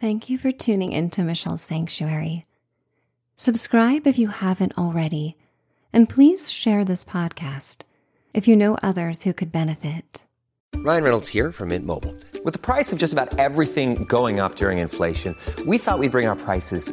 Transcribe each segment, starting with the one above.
Thank you for tuning into Michelle's Sanctuary. Subscribe if you haven't already, and please share this podcast if you know others who could benefit. Ryan Reynolds here from Mint Mobile. With the price of just about everything going up during inflation, we thought we'd bring our prices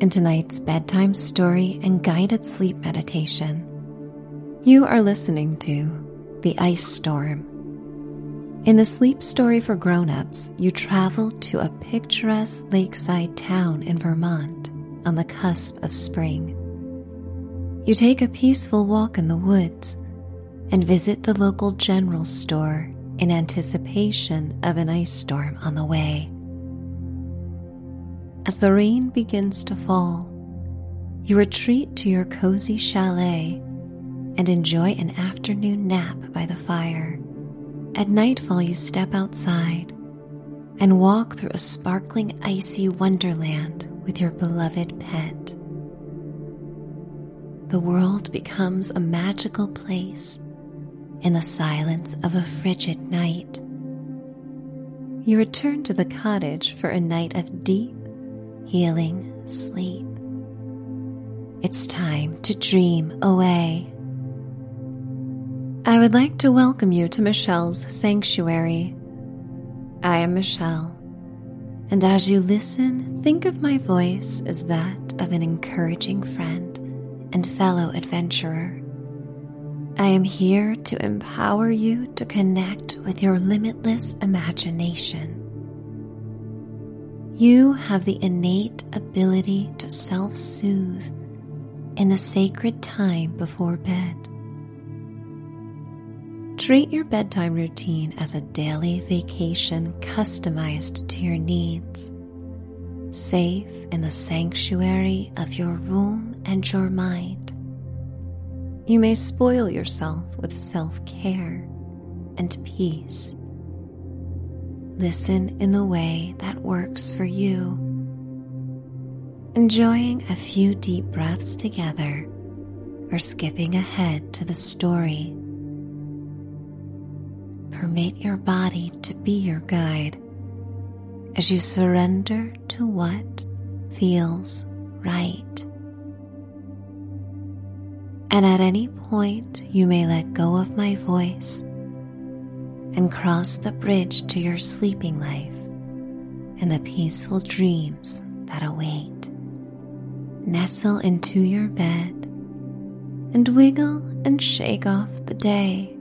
in tonight's bedtime story and guided sleep meditation. You are listening to The Ice Storm. In the sleep story for grown-ups, you travel to a picturesque lakeside town in Vermont on the cusp of spring. You take a peaceful walk in the woods and visit the local general store in anticipation of an ice storm on the way. As the rain begins to fall, you retreat to your cozy chalet and enjoy an afternoon nap by the fire. At nightfall, you step outside and walk through a sparkling icy wonderland with your beloved pet. The world becomes a magical place in the silence of a frigid night. You return to the cottage for a night of deep, healing sleep. It's time to dream away. I would like to welcome you to Michelle's Sanctuary. I am Michelle, and as you listen, think of my voice as that of an encouraging friend and fellow adventurer. I am here to empower you to connect with your limitless imagination. You have the innate ability to self soothe in the sacred time before bed. Treat your bedtime routine as a daily vacation customized to your needs, safe in the sanctuary of your room and your mind. You may spoil yourself with self care and peace. Listen in the way that works for you. Enjoying a few deep breaths together or skipping ahead to the story. Permit your body to be your guide as you surrender to what feels right. And at any point, you may let go of my voice and cross the bridge to your sleeping life and the peaceful dreams that await. Nestle into your bed and wiggle and shake off the day.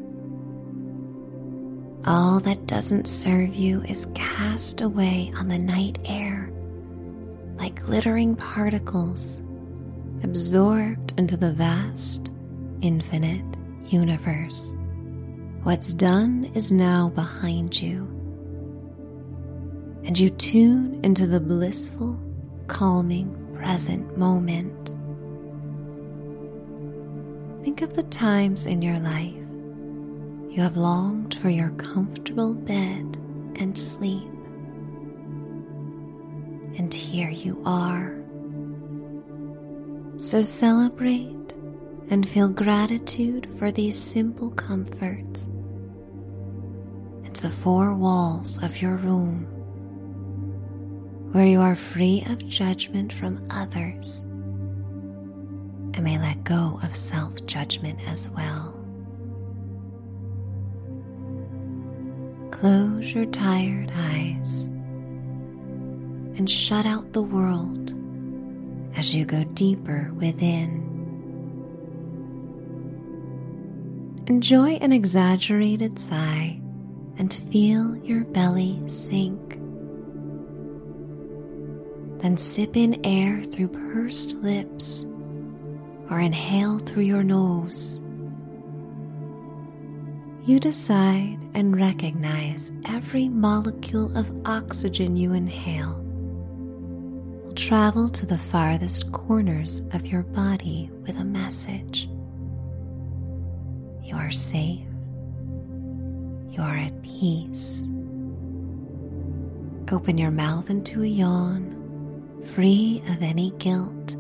All that doesn't serve you is cast away on the night air like glittering particles absorbed into the vast, infinite universe. What's done is now behind you, and you tune into the blissful, calming present moment. Think of the times in your life you have longed for your comfortable bed and sleep. And here you are. So celebrate and feel gratitude for these simple comforts the four walls of your room where you are free of judgment from others and may let go of self judgment as well. Close your tired eyes and shut out the world as you go deeper within. Enjoy an exaggerated sigh and feel your belly sink. Then sip in air through pursed lips or inhale through your nose. You decide and recognize every molecule of oxygen you inhale will travel to the farthest corners of your body with a message. You are safe. You are at peace. Open your mouth into a yawn, free of any guilt.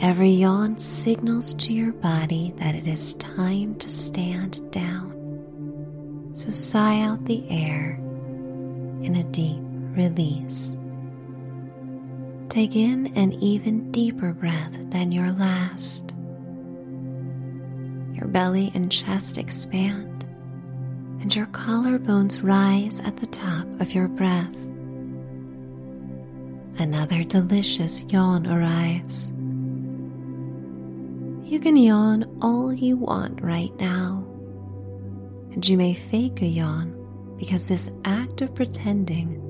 Every yawn signals to your body that it is time to stand down. So sigh out the air in a deep release. Take in an even deeper breath than your last. Your belly and chest expand, and your collarbones rise at the top of your breath. Another delicious yawn arrives. You can yawn all you want right now, and you may fake a yawn because this act of pretending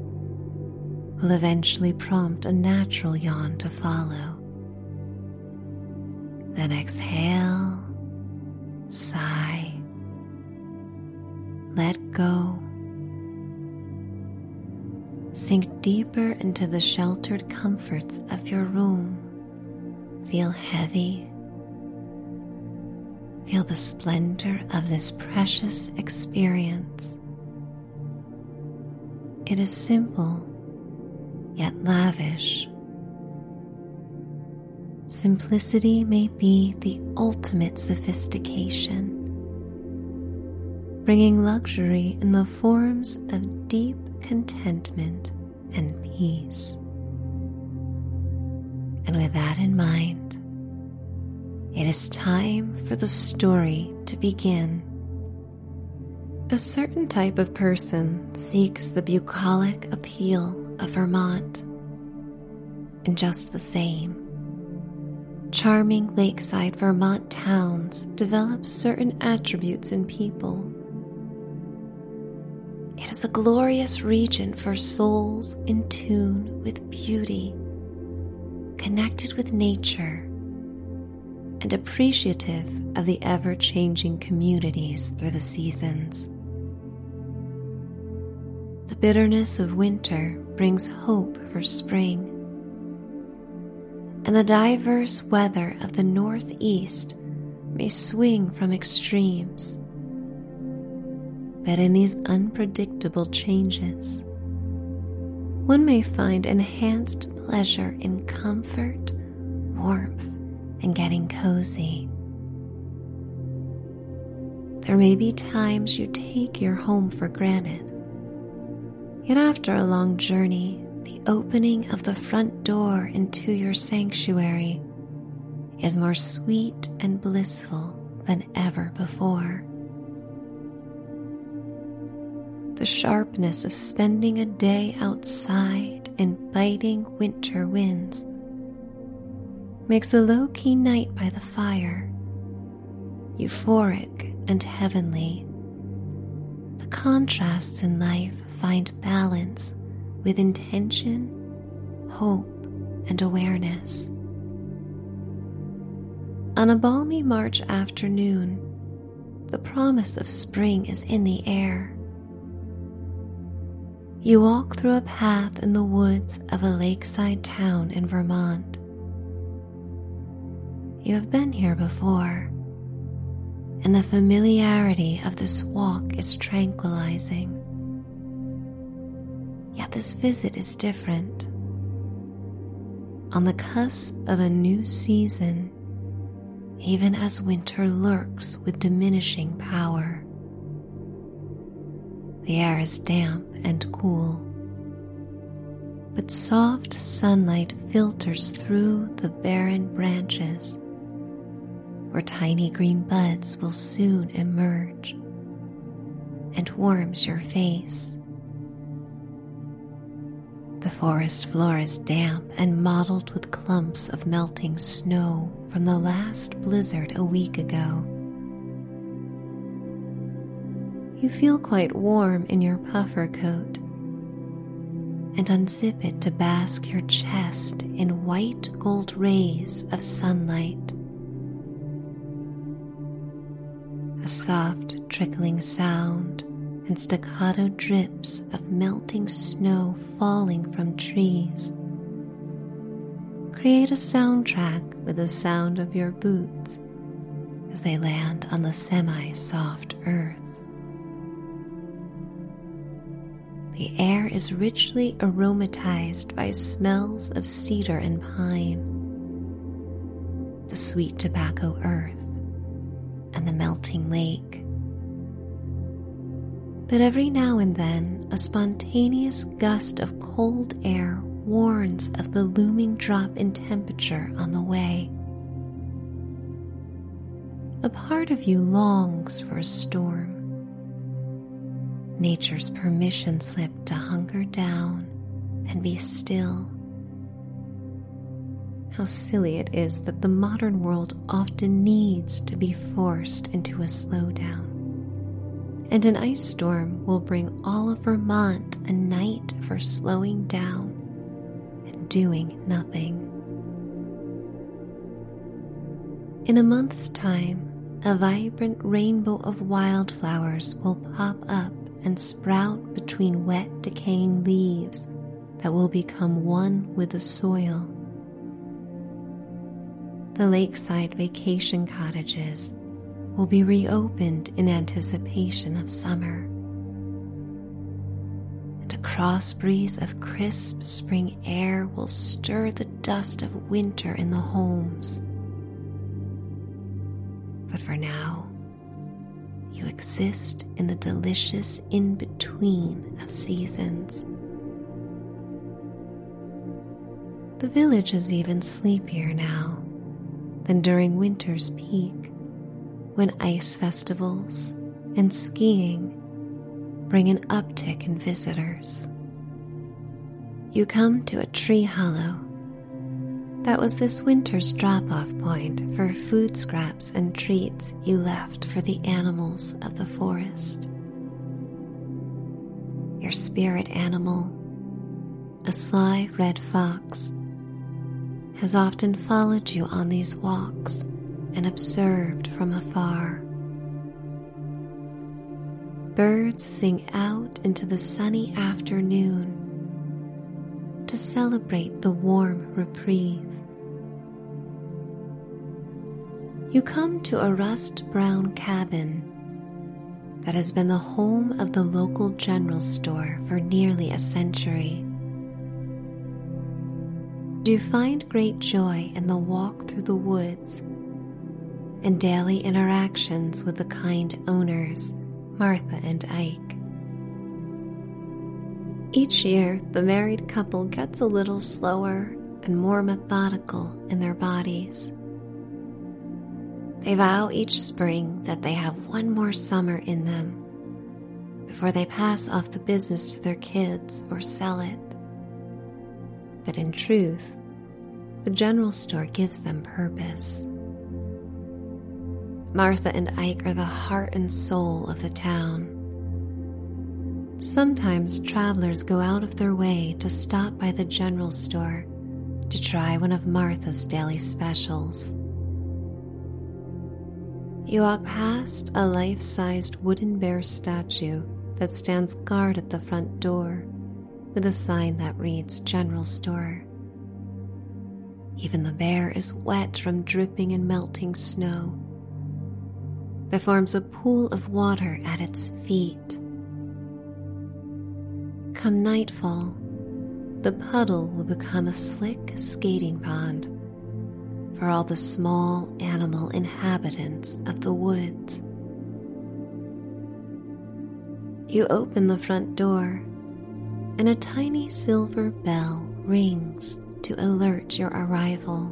will eventually prompt a natural yawn to follow. Then exhale, sigh, let go. Sink deeper into the sheltered comforts of your room. Feel heavy. Feel the splendor of this precious experience. It is simple yet lavish. Simplicity may be the ultimate sophistication, bringing luxury in the forms of deep contentment and peace. And with that in mind, it is time for the story to begin. A certain type of person seeks the bucolic appeal of Vermont. And just the same, charming lakeside Vermont towns develop certain attributes in people. It is a glorious region for souls in tune with beauty, connected with nature, and appreciative of the ever changing communities through the seasons. The bitterness of winter brings hope for spring. And the diverse weather of the Northeast may swing from extremes. But in these unpredictable changes, one may find enhanced pleasure in comfort, warmth, and getting cozy. There may be times you take your home for granted Yet after a long journey, the opening of the front door into your sanctuary is more sweet and blissful than ever before. The sharpness of spending a day outside in biting winter winds makes a low key night by the fire euphoric and heavenly. The contrasts in life find balance with intention, hope, and awareness. On a balmy March afternoon, the promise of spring is in the air. You walk through a path in the woods of a lakeside town in Vermont. You have been here before, and the familiarity of this walk is tranquilizing. Yet this visit is different. On the cusp of a new season, even as winter lurks with diminishing power. The air is damp and cool, but soft sunlight filters through the barren branches where tiny green buds will soon emerge and warms your face. The forest floor is damp and mottled with clumps of melting snow from the last blizzard a week ago. You feel quite warm in your puffer coat and unzip it to bask your chest in white gold rays of sunlight. A soft trickling sound and staccato drips of melting snow falling from trees Create a soundtrack with the sound of your boots as they land on the semi soft earth. The air is richly aromatized by smells of cedar and pine, the sweet tobacco earth, and the melting lake. But every now and then, a spontaneous gust of cold air warns of the looming drop in temperature on the way. A part of you longs for a storm nature's permission slip to hunker down and be still. How silly it is that the modern world often needs to be forced into a slowdown. And an ice storm will bring all of Vermont a night for slowing down and doing nothing. In a month's time, a vibrant rainbow of wildflowers will pop up and sprout between wet, decaying leaves that will become one with the soil. The lakeside vacation cottages will be reopened in anticipation of summer. And a cross breeze of crisp spring air will stir the dust of winter in the homes. But for now, you exist in the delicious in between of seasons. The village is even sleepier now than during winter's peak when ice festivals and skiing bring an uptick in visitors. You come to a tree hollow that was this winter's drop off point for food scraps and treats you left for the animals of the forest. Your spirit animal, a sly red fox, has often followed you on these walks and observed from afar. Birds sing out into the sunny afternoon to celebrate the warm reprieve. You come to a rust brown cabin that has been the home of the local general store for nearly a century. You find great joy in the walk through the woods and daily interactions with the kind owners, Martha and Ike? Each year, the married couple gets a little slower and more methodical in their bodies they vow each spring that they have one more summer in them before they pass off the business to their kids or sell it. But in truth, the general store gives them purpose. Martha and Ike are the heart and soul of the town. Sometimes travelers go out of their way to stop by the general store to try one of Martha's daily specials. You walk past a life sized wooden bear statue that stands guard at the front door with a sign that reads General Store. Even the bear is wet from dripping and melting snow. There forms a pool of water at its feet. Come nightfall, the puddle will become a slick skating pond for all the small animal inhabitants of the woods. You open the front door, and a tiny silver bell rings to alert your arrival.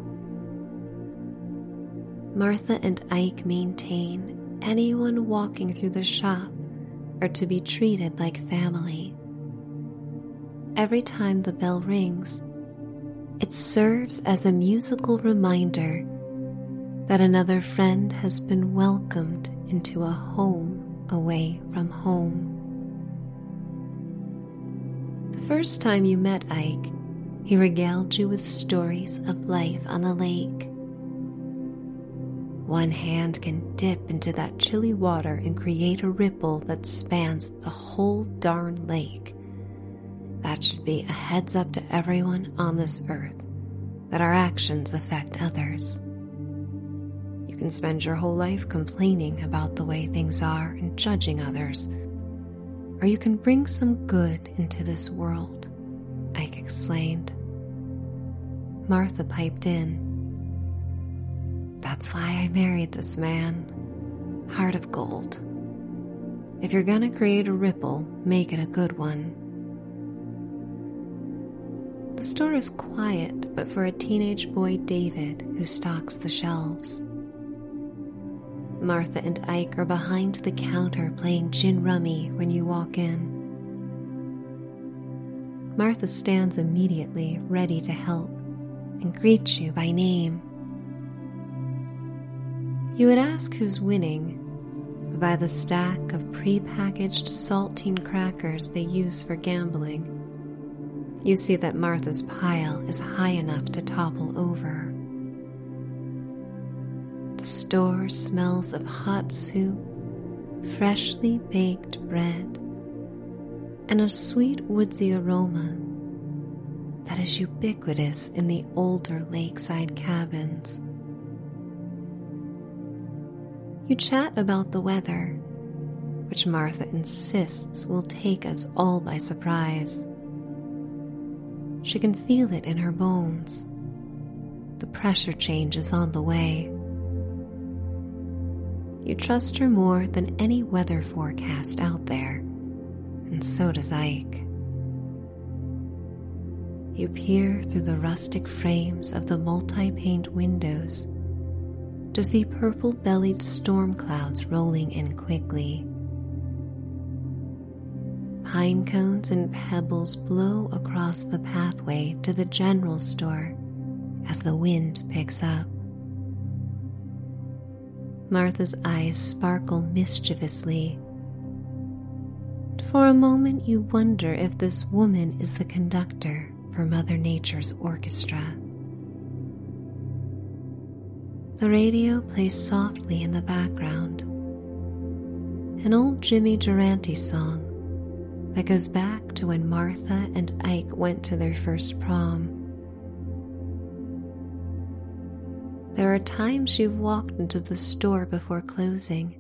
Martha and Ike maintain anyone walking through the shop are to be treated like family. Every time the bell rings, it serves as a musical reminder that another friend has been welcomed into a home away from home. The first time you met Ike, he regaled you with stories of life on the lake. One hand can dip into that chilly water and create a ripple that spans the whole darn lake. That should be a heads up to everyone on this earth. that our actions affect others. You can spend your whole life complaining about the way things are and judging others, or you can bring some good into this world, Ike explained. Martha piped in. That's why I married this man. Heart of gold. If you're gonna create a ripple, make it a good one. The store is quiet, but for a teenage boy, David, who stocks the shelves. Martha and Ike are behind the counter playing gin rummy when you walk in. Martha stands immediately, ready to help, and greets you by name. You would ask who's winning, but by the stack of pre-packaged saltine crackers they use for gambling, you see that Martha's pile is high enough to topple over. The store smells of hot soup, freshly baked bread, and a sweet woodsy aroma that is ubiquitous in the older lakeside cabins. You chat about the weather, which Martha insists will take us all by surprise. She can feel it in her bones. The pressure change is on the way. You trust her more than any weather forecast out there, and so does Ike. You peer through the rustic frames of the multi paned windows to see purple bellied storm clouds rolling in quickly. Pine cones and pebbles blow across the pathway to the general store as the wind picks up. Martha's eyes sparkle mischievously. For a moment, you wonder if this woman is the conductor for Mother Nature's orchestra. The radio plays softly in the background. An old Jimmy Durante song that goes back to when Martha and Ike went to their first prom. There are times you've walked into the store before closing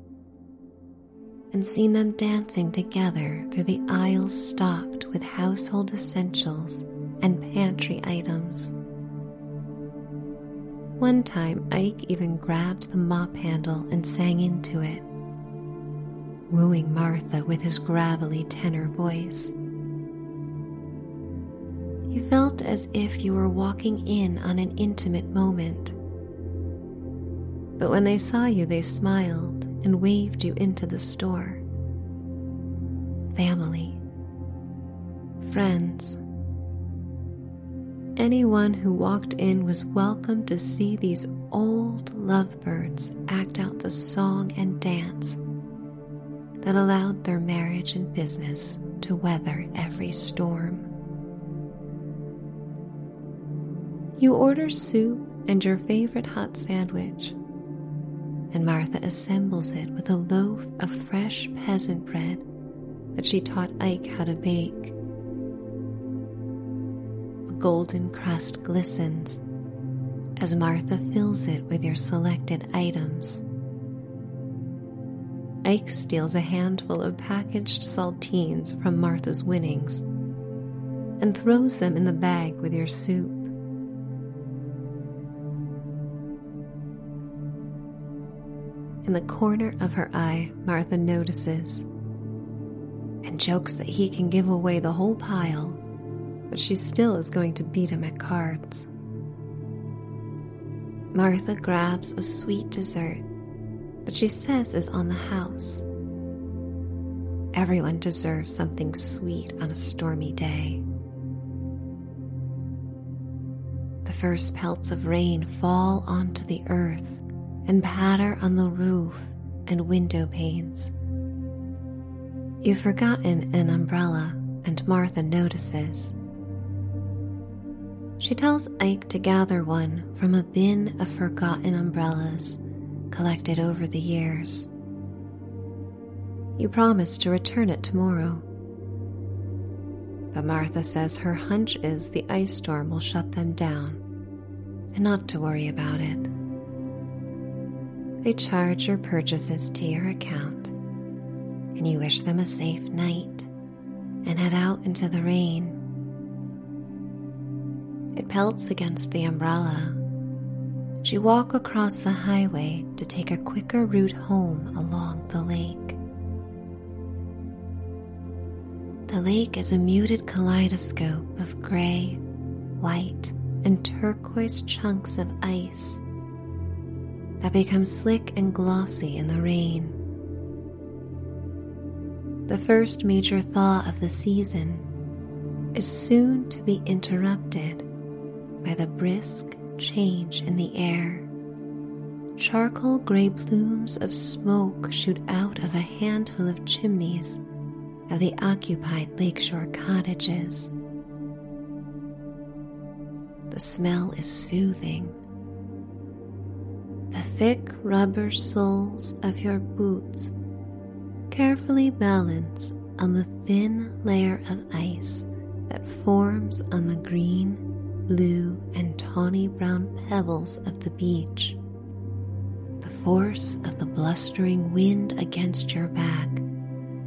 and seen them dancing together through the aisles stocked with household essentials and pantry items. One time, Ike even grabbed the mop handle and sang into it, wooing Martha with his gravelly tenor voice. You felt as if you were walking in on an intimate moment. But when they saw you, they smiled and waved you into the store. Family, friends, anyone who walked in was welcome to see these old lovebirds act out the song and dance that allowed their marriage and business to weather every storm. You order soup and your favorite hot sandwich, and Martha assembles it with a loaf of fresh peasant bread that she taught Ike how to bake The golden crust glistens as Martha fills it with your selected items. Ike steals a handful of packaged saltines from Martha's winnings and throws them in the bag with your soup. In the corner of her eye, Martha notices and jokes that he can give away the whole pile but she still is going to beat him at cards. Martha grabs a sweet dessert that she says is on the house. Everyone deserves something sweet on a stormy day. The first pelts of rain fall onto the earth and patter on the roof and window panes. You've forgotten an umbrella, and Martha notices. She tells Ike to gather one from a bin of forgotten umbrellas collected over the years. You promise to return it tomorrow. But Martha says her hunch is the ice storm will shut them down and not to worry about it. They charge your purchases to your account, and you wish them a safe night and head out into the rain. It pelts against the umbrella. As You walk across the highway to take a quicker route home along the lake. The lake is a muted kaleidoscope of gray, white, and turquoise chunks of ice that become slick and glossy in the rain. The first major thaw of the season is soon to be interrupted by the brisk change in the air. Charcoal gray plumes of smoke shoot out of a handful of chimneys of the occupied lakeshore cottages. The smell is soothing. The thick rubber soles of your boots carefully balance on the thin layer of ice that forms on the green, blue, and tawny brown pebbles of the beach. The force of the blustering wind against your back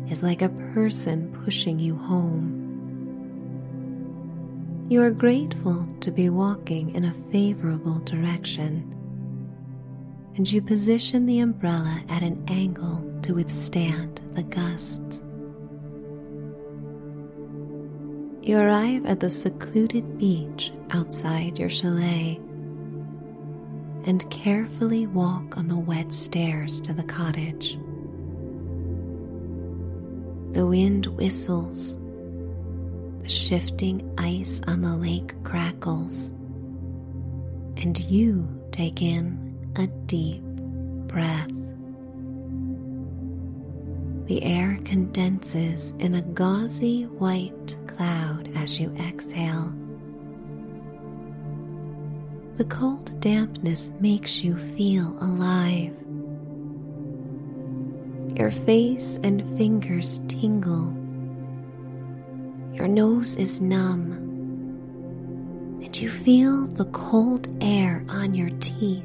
is like a person pushing you home. You are grateful to be walking in a favorable direction, and you position the umbrella at an angle to withstand the gusts. You arrive at the secluded beach outside your chalet and carefully walk on the wet stairs to the cottage. The wind whistles, the shifting ice on the lake crackles, and you take in a deep breath. The air condenses in a gauzy white cloud as you exhale. The cold dampness makes you feel alive. Your face and fingers tingle. Your nose is numb. And you feel the cold air on your teeth.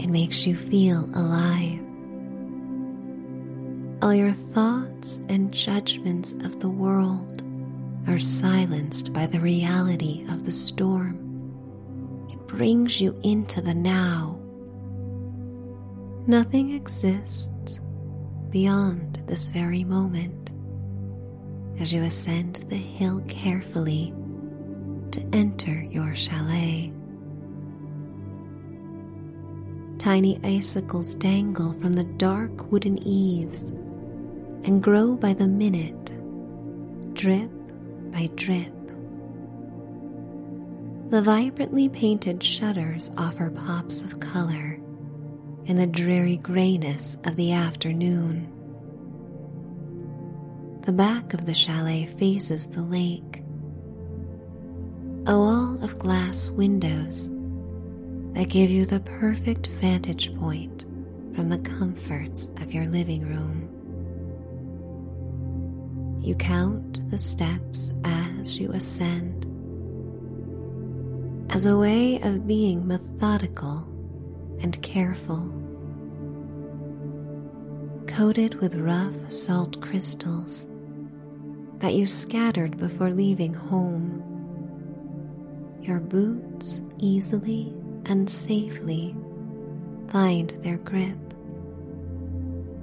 It makes you feel alive. All your thoughts and judgments of the world are silenced by the reality of the storm. It brings you into the now Nothing exists beyond this very moment as you ascend the hill carefully to enter your chalet. Tiny icicles dangle from the dark wooden eaves and grow by the minute, drip by drip. The vibrantly painted shutters offer pops of color in the dreary grayness of the afternoon. The back of the chalet faces the lake. A wall of glass windows that give you the perfect vantage point from the comforts of your living room. You count the steps as you ascend as a way of being methodical and careful coated with rough salt crystals that you scattered before leaving home. Your boots easily and safely find their grip.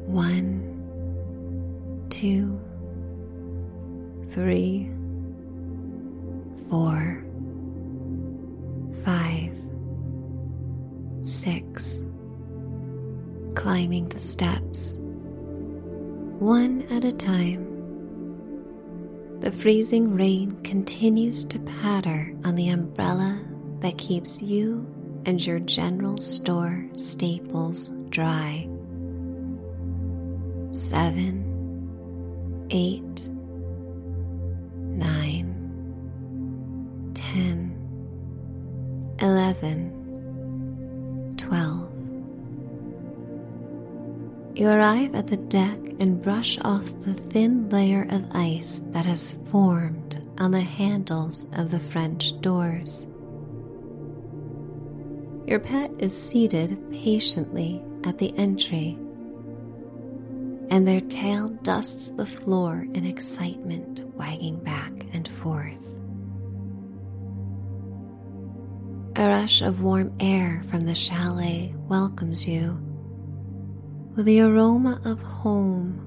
One, two, three, four, five, six. Climbing the steps one at a time. The freezing rain continues to patter on the umbrella that keeps you and your general store staples dry. Seven, eight, 11, 12. You arrive at the deck and brush off the thin layer of ice that has formed on the handles of the French doors. Your pet is seated patiently at the entry, and their tail dusts the floor in excitement, wagging back and forth. A rush of warm air from the chalet welcomes you with the aroma of home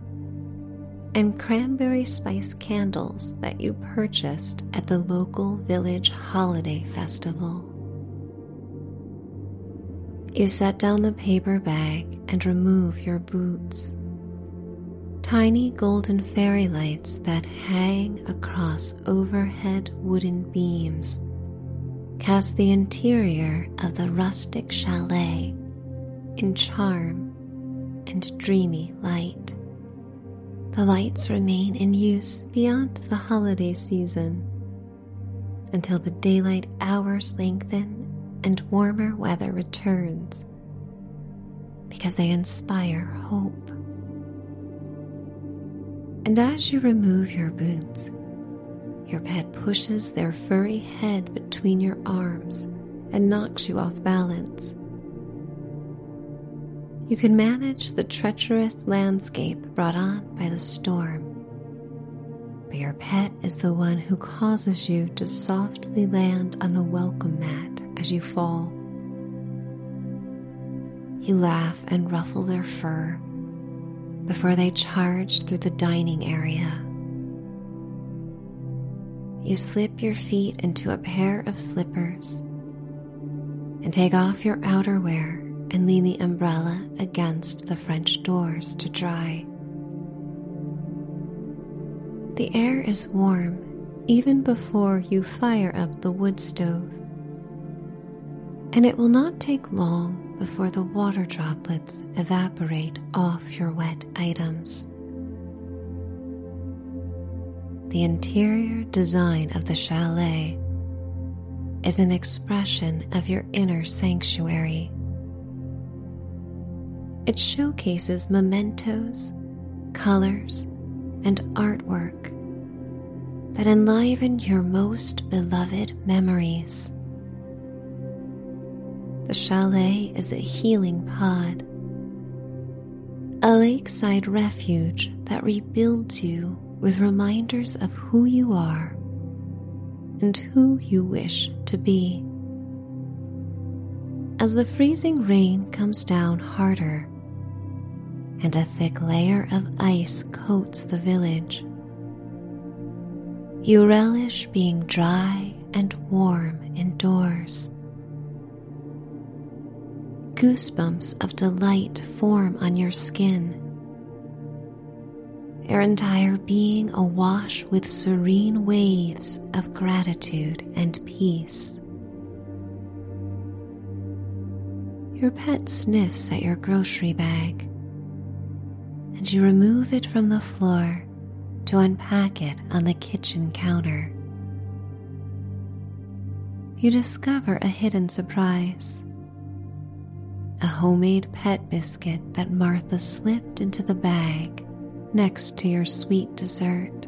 and cranberry spice candles that you purchased at the local village holiday festival. You set down the paper bag and remove your boots. Tiny golden fairy lights that hang across overhead wooden beams cast the interior of the rustic chalet in charm and dreamy light. The lights remain in use beyond the holiday season until the daylight hours lengthen and warmer weather returns because they inspire hope. And as you remove your boots, your pet pushes their furry head between your arms and knocks you off balance. You can manage the treacherous landscape brought on by the storm, but your pet is the one who causes you to softly land on the welcome mat as you fall. You laugh and ruffle their fur before they charge through the dining area. You slip your feet into a pair of slippers and take off your outerwear and lean the umbrella against the French doors to dry. The air is warm even before you fire up the wood stove, and it will not take long before the water droplets evaporate off your wet items. The interior design of the chalet is an expression of your inner sanctuary. It showcases mementos, colors, and artwork that enliven your most beloved memories. The chalet is a healing pod, a lakeside refuge that rebuilds you with reminders of who you are and who you wish to be. As the freezing rain comes down harder and a thick layer of ice coats the village, you relish being dry and warm indoors goosebumps of delight form on your skin. Your entire being awash with serene waves of gratitude and peace. Your pet sniffs at your grocery bag, and you remove it from the floor to unpack it on the kitchen counter. You discover a hidden surprise a homemade pet biscuit that Martha slipped into the bag next to your sweet dessert.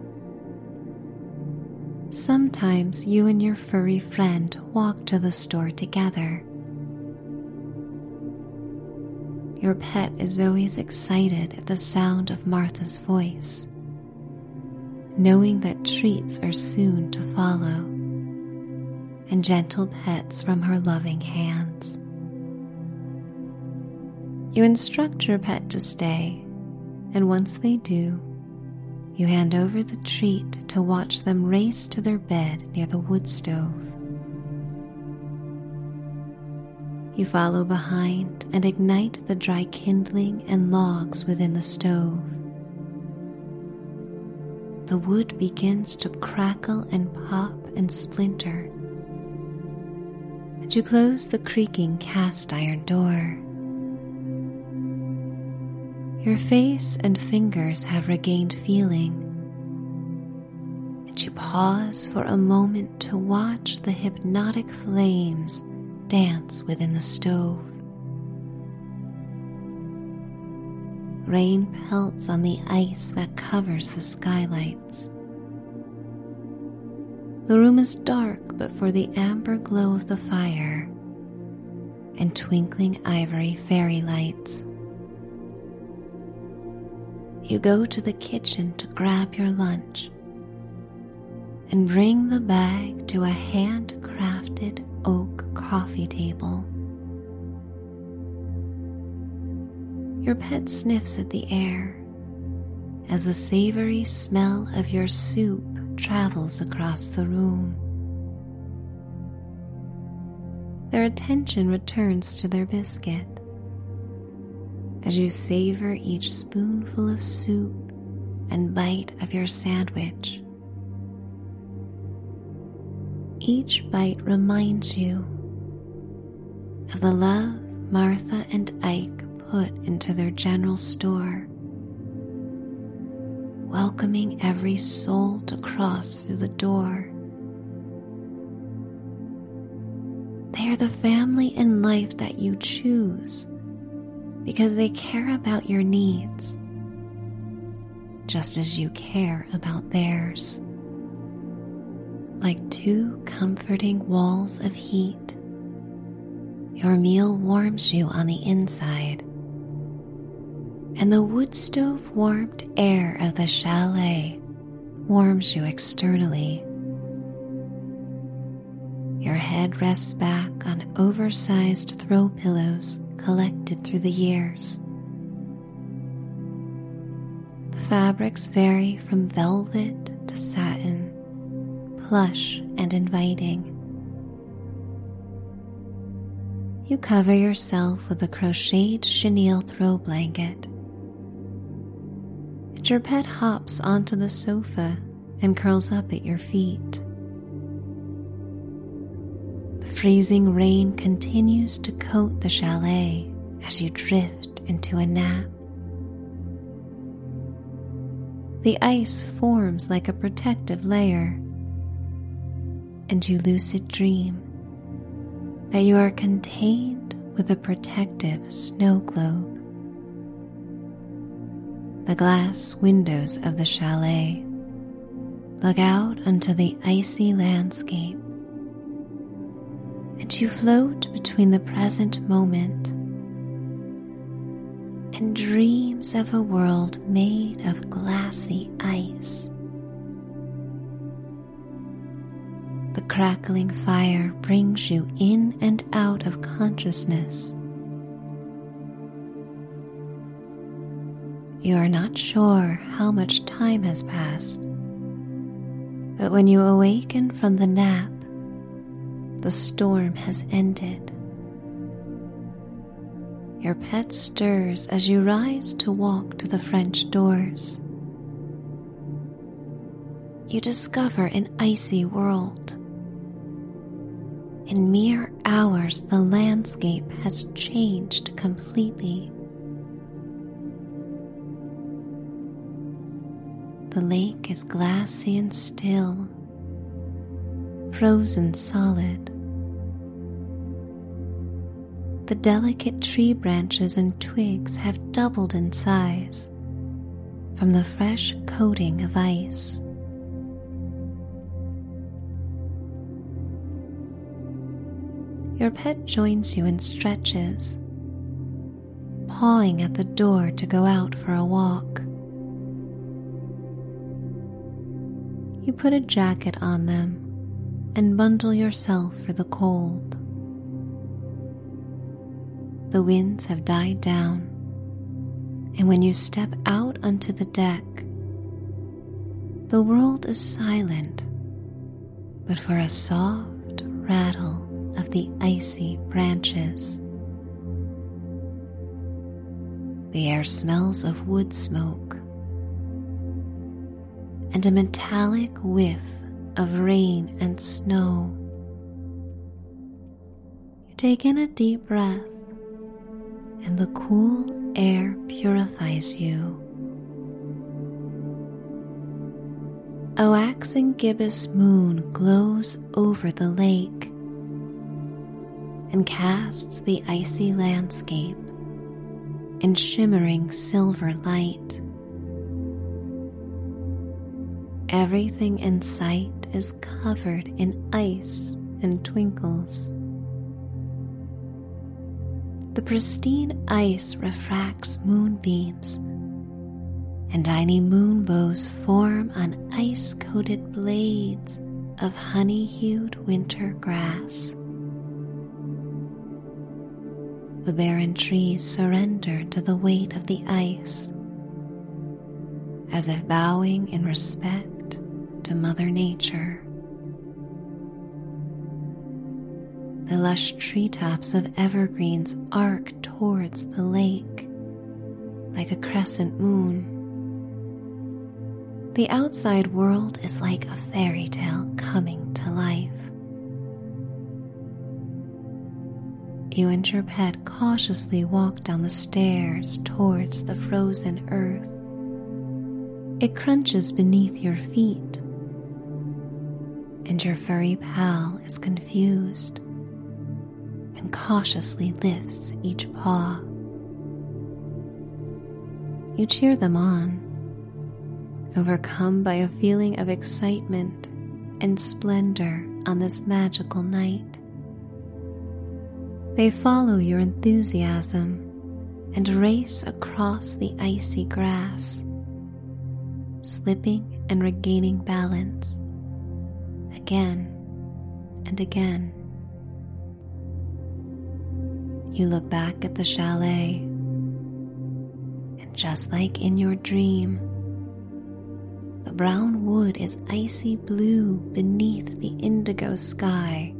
Sometimes you and your furry friend walk to the store together. Your pet is always excited at the sound of Martha's voice, knowing that treats are soon to follow, and gentle pets from her loving hands. You instruct your pet to stay, and once they do, you hand over the treat to watch them race to their bed near the wood stove. You follow behind and ignite the dry kindling and logs within the stove. The wood begins to crackle and pop and splinter, and you close the creaking cast iron door. Your face and fingers have regained feeling, and you pause for a moment to watch the hypnotic flames dance within the stove. Rain pelts on the ice that covers the skylights. The room is dark but for the amber glow of the fire and twinkling ivory fairy lights. You go to the kitchen to grab your lunch and bring the bag to a handcrafted oak coffee table. Your pet sniffs at the air as the savory smell of your soup travels across the room. Their attention returns to their biscuit as you savor each spoonful of soup and bite of your sandwich. Each bite reminds you of the love Martha and Ike put into their general store, welcoming every soul to cross through the door. They are the family and life that you choose because they care about your needs just as you care about theirs. Like two comforting walls of heat, your meal warms you on the inside, and the wood stove warmed air of the chalet warms you externally. Your head rests back on oversized throw pillows collected through the years. The fabrics vary from velvet to satin, plush and inviting. You cover yourself with a crocheted chenille throw blanket. Your pet hops onto the sofa and curls up at your feet. The freezing rain continues to coat the chalet as you drift into a nap. The ice forms like a protective layer, and you lucid dream that you are contained with a protective snow globe. The glass windows of the chalet look out onto the icy landscape and you float between the present moment and dreams of a world made of glassy ice. The crackling fire brings you in and out of consciousness. You are not sure how much time has passed, but when you awaken from the nap, the storm has ended. Your pet stirs as you rise to walk to the French doors. You discover an icy world. In mere hours, the landscape has changed completely. The lake is glassy and still, frozen solid. The delicate tree branches and twigs have doubled in size from the fresh coating of ice. Your pet joins you and stretches, pawing at the door to go out for a walk. You put a jacket on them and bundle yourself for the cold. The winds have died down, and when you step out onto the deck, the world is silent, but for a soft rattle of the icy branches. The air smells of wood smoke and a metallic whiff of rain and snow. You take in a deep breath, and the cool air purifies you. A waxing gibbous moon glows over the lake and casts the icy landscape in shimmering silver light. Everything in sight is covered in ice and twinkles. the pristine ice refracts moonbeams, and tiny moonbows form on ice coated blades of honey hued winter grass. The barren trees surrender to the weight of the ice, as if bowing in respect to Mother Nature. The lush treetops of evergreens arc towards the lake like a crescent moon. The outside world is like a fairy tale coming to life. You and your pet cautiously walk down the stairs towards the frozen earth. It crunches beneath your feet, and your furry pal is confused and cautiously lifts each paw. You cheer them on, overcome by a feeling of excitement and splendor on this magical night. They follow your enthusiasm and race across the icy grass, slipping and regaining balance again and again. You look back at the chalet, and just like in your dream, the brown wood is icy blue beneath the indigo sky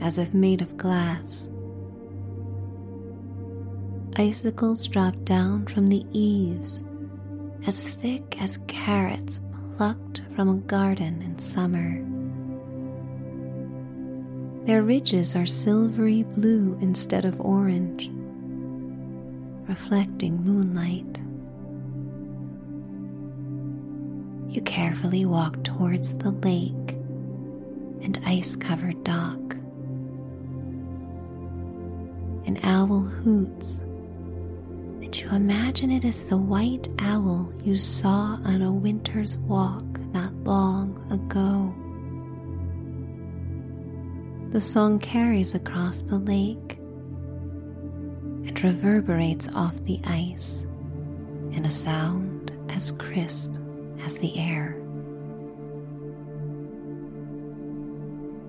as if made of glass. Icicles drop down from the eaves as thick as carrots plucked from a garden in summer. Their ridges are silvery blue instead of orange, reflecting moonlight. You carefully walk towards the lake and ice covered dock. An owl hoots, and you imagine it is the white owl you saw on a winter's walk not long ago. The song carries across the lake and reverberates off the ice in a sound as crisp as the air.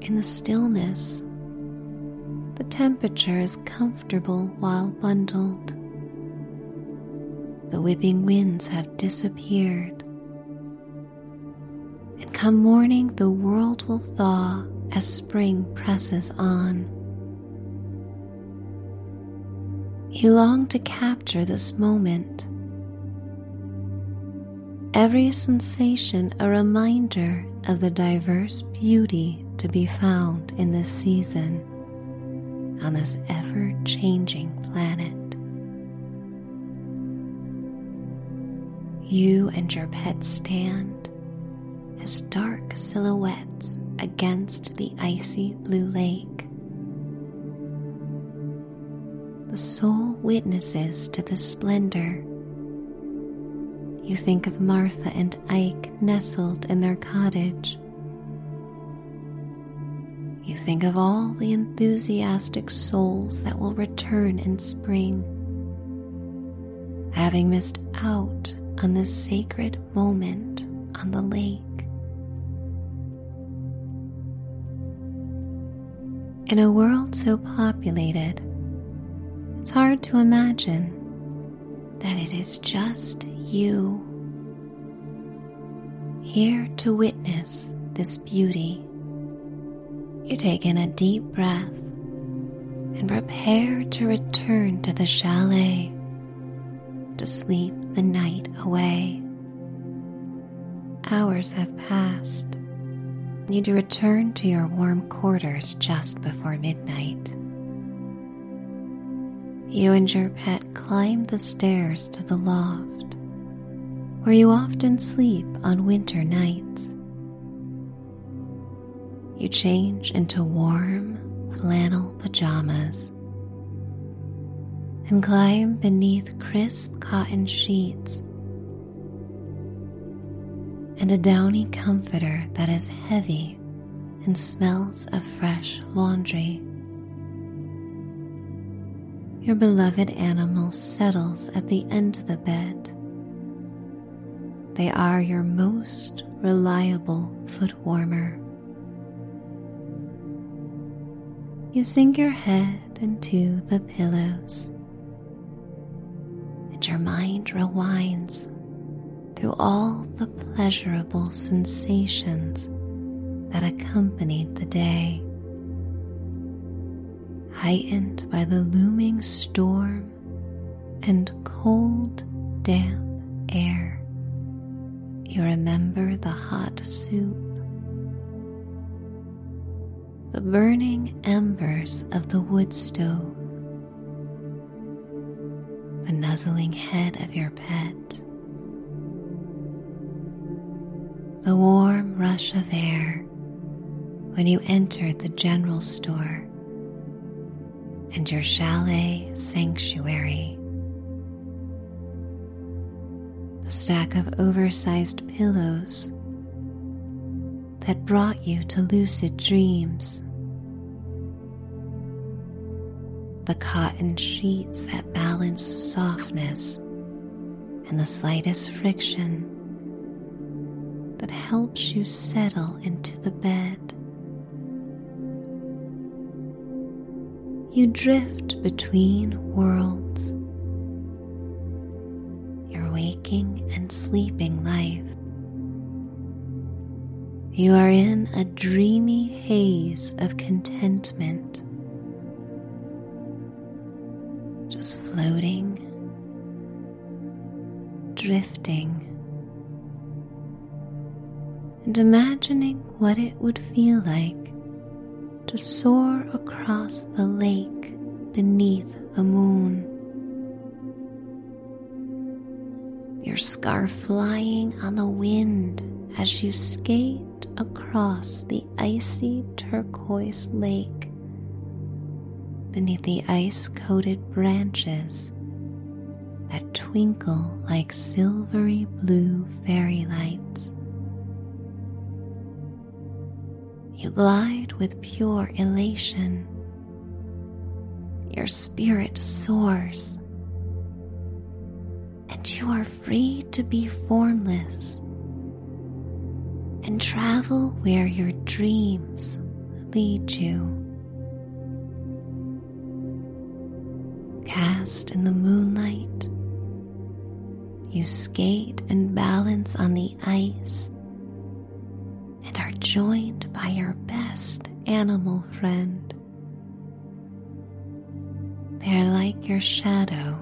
In the stillness, the temperature is comfortable while bundled. The whipping winds have disappeared. And come morning, the world will thaw as spring presses on. You long to capture this moment. Every sensation a reminder of the diverse beauty to be found in this season on this ever changing planet. You and your pet stand as dark silhouettes against the icy blue lake. The sole witnesses to the splendor. You think of Martha and Ike nestled in their cottage. You think of all the enthusiastic souls that will return in spring, having missed out on this sacred moment on the lake. In a world so populated, it's hard to imagine that it is just you here to witness this beauty. You take in a deep breath and prepare to return to the chalet to sleep the night away. Hours have passed need to return to your warm quarters just before midnight. You and your pet climb the stairs to the loft, where you often sleep on winter nights. You change into warm flannel pajamas and climb beneath crisp cotton sheets and a downy comforter that is heavy and smells of fresh laundry. Your beloved animal settles at the end of the bed. They are your most reliable foot warmer. You sink your head into the pillows, and your mind rewinds through all the pleasurable sensations that accompanied the day. Heightened by the looming storm and cold, damp air, you remember the hot soup, the burning embers of the wood stove, the nuzzling head of your pet, the warm rush of air when you entered the general store and your chalet sanctuary. The stack of oversized pillows that brought you to lucid dreams. The cotton sheets that balance softness and the slightest friction that helps you settle into the bed. You drift between worlds, your waking and sleeping life. You are in a dreamy haze of contentment, just floating, drifting, and imagining what it would feel like to soar across the lake beneath the moon. Your scarf flying on the wind as you skate across the icy turquoise lake beneath the ice coated branches that twinkle like silvery blue fairy lights. You glide with pure elation. Your spirit soars, and you are free to be formless and travel where your dreams lead you. Cast in the moonlight, you skate and balance on the ice joined by your best animal friend. They are like your shadow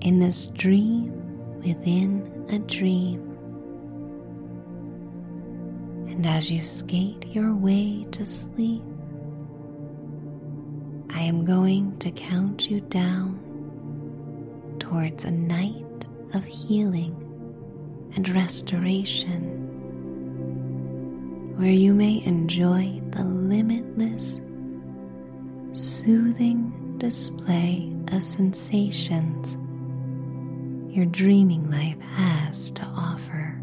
in this dream within a dream. And as you skate your way to sleep, I am going to count you down towards a night of healing and restoration where you may enjoy the limitless, soothing display of sensations your dreaming life has to offer.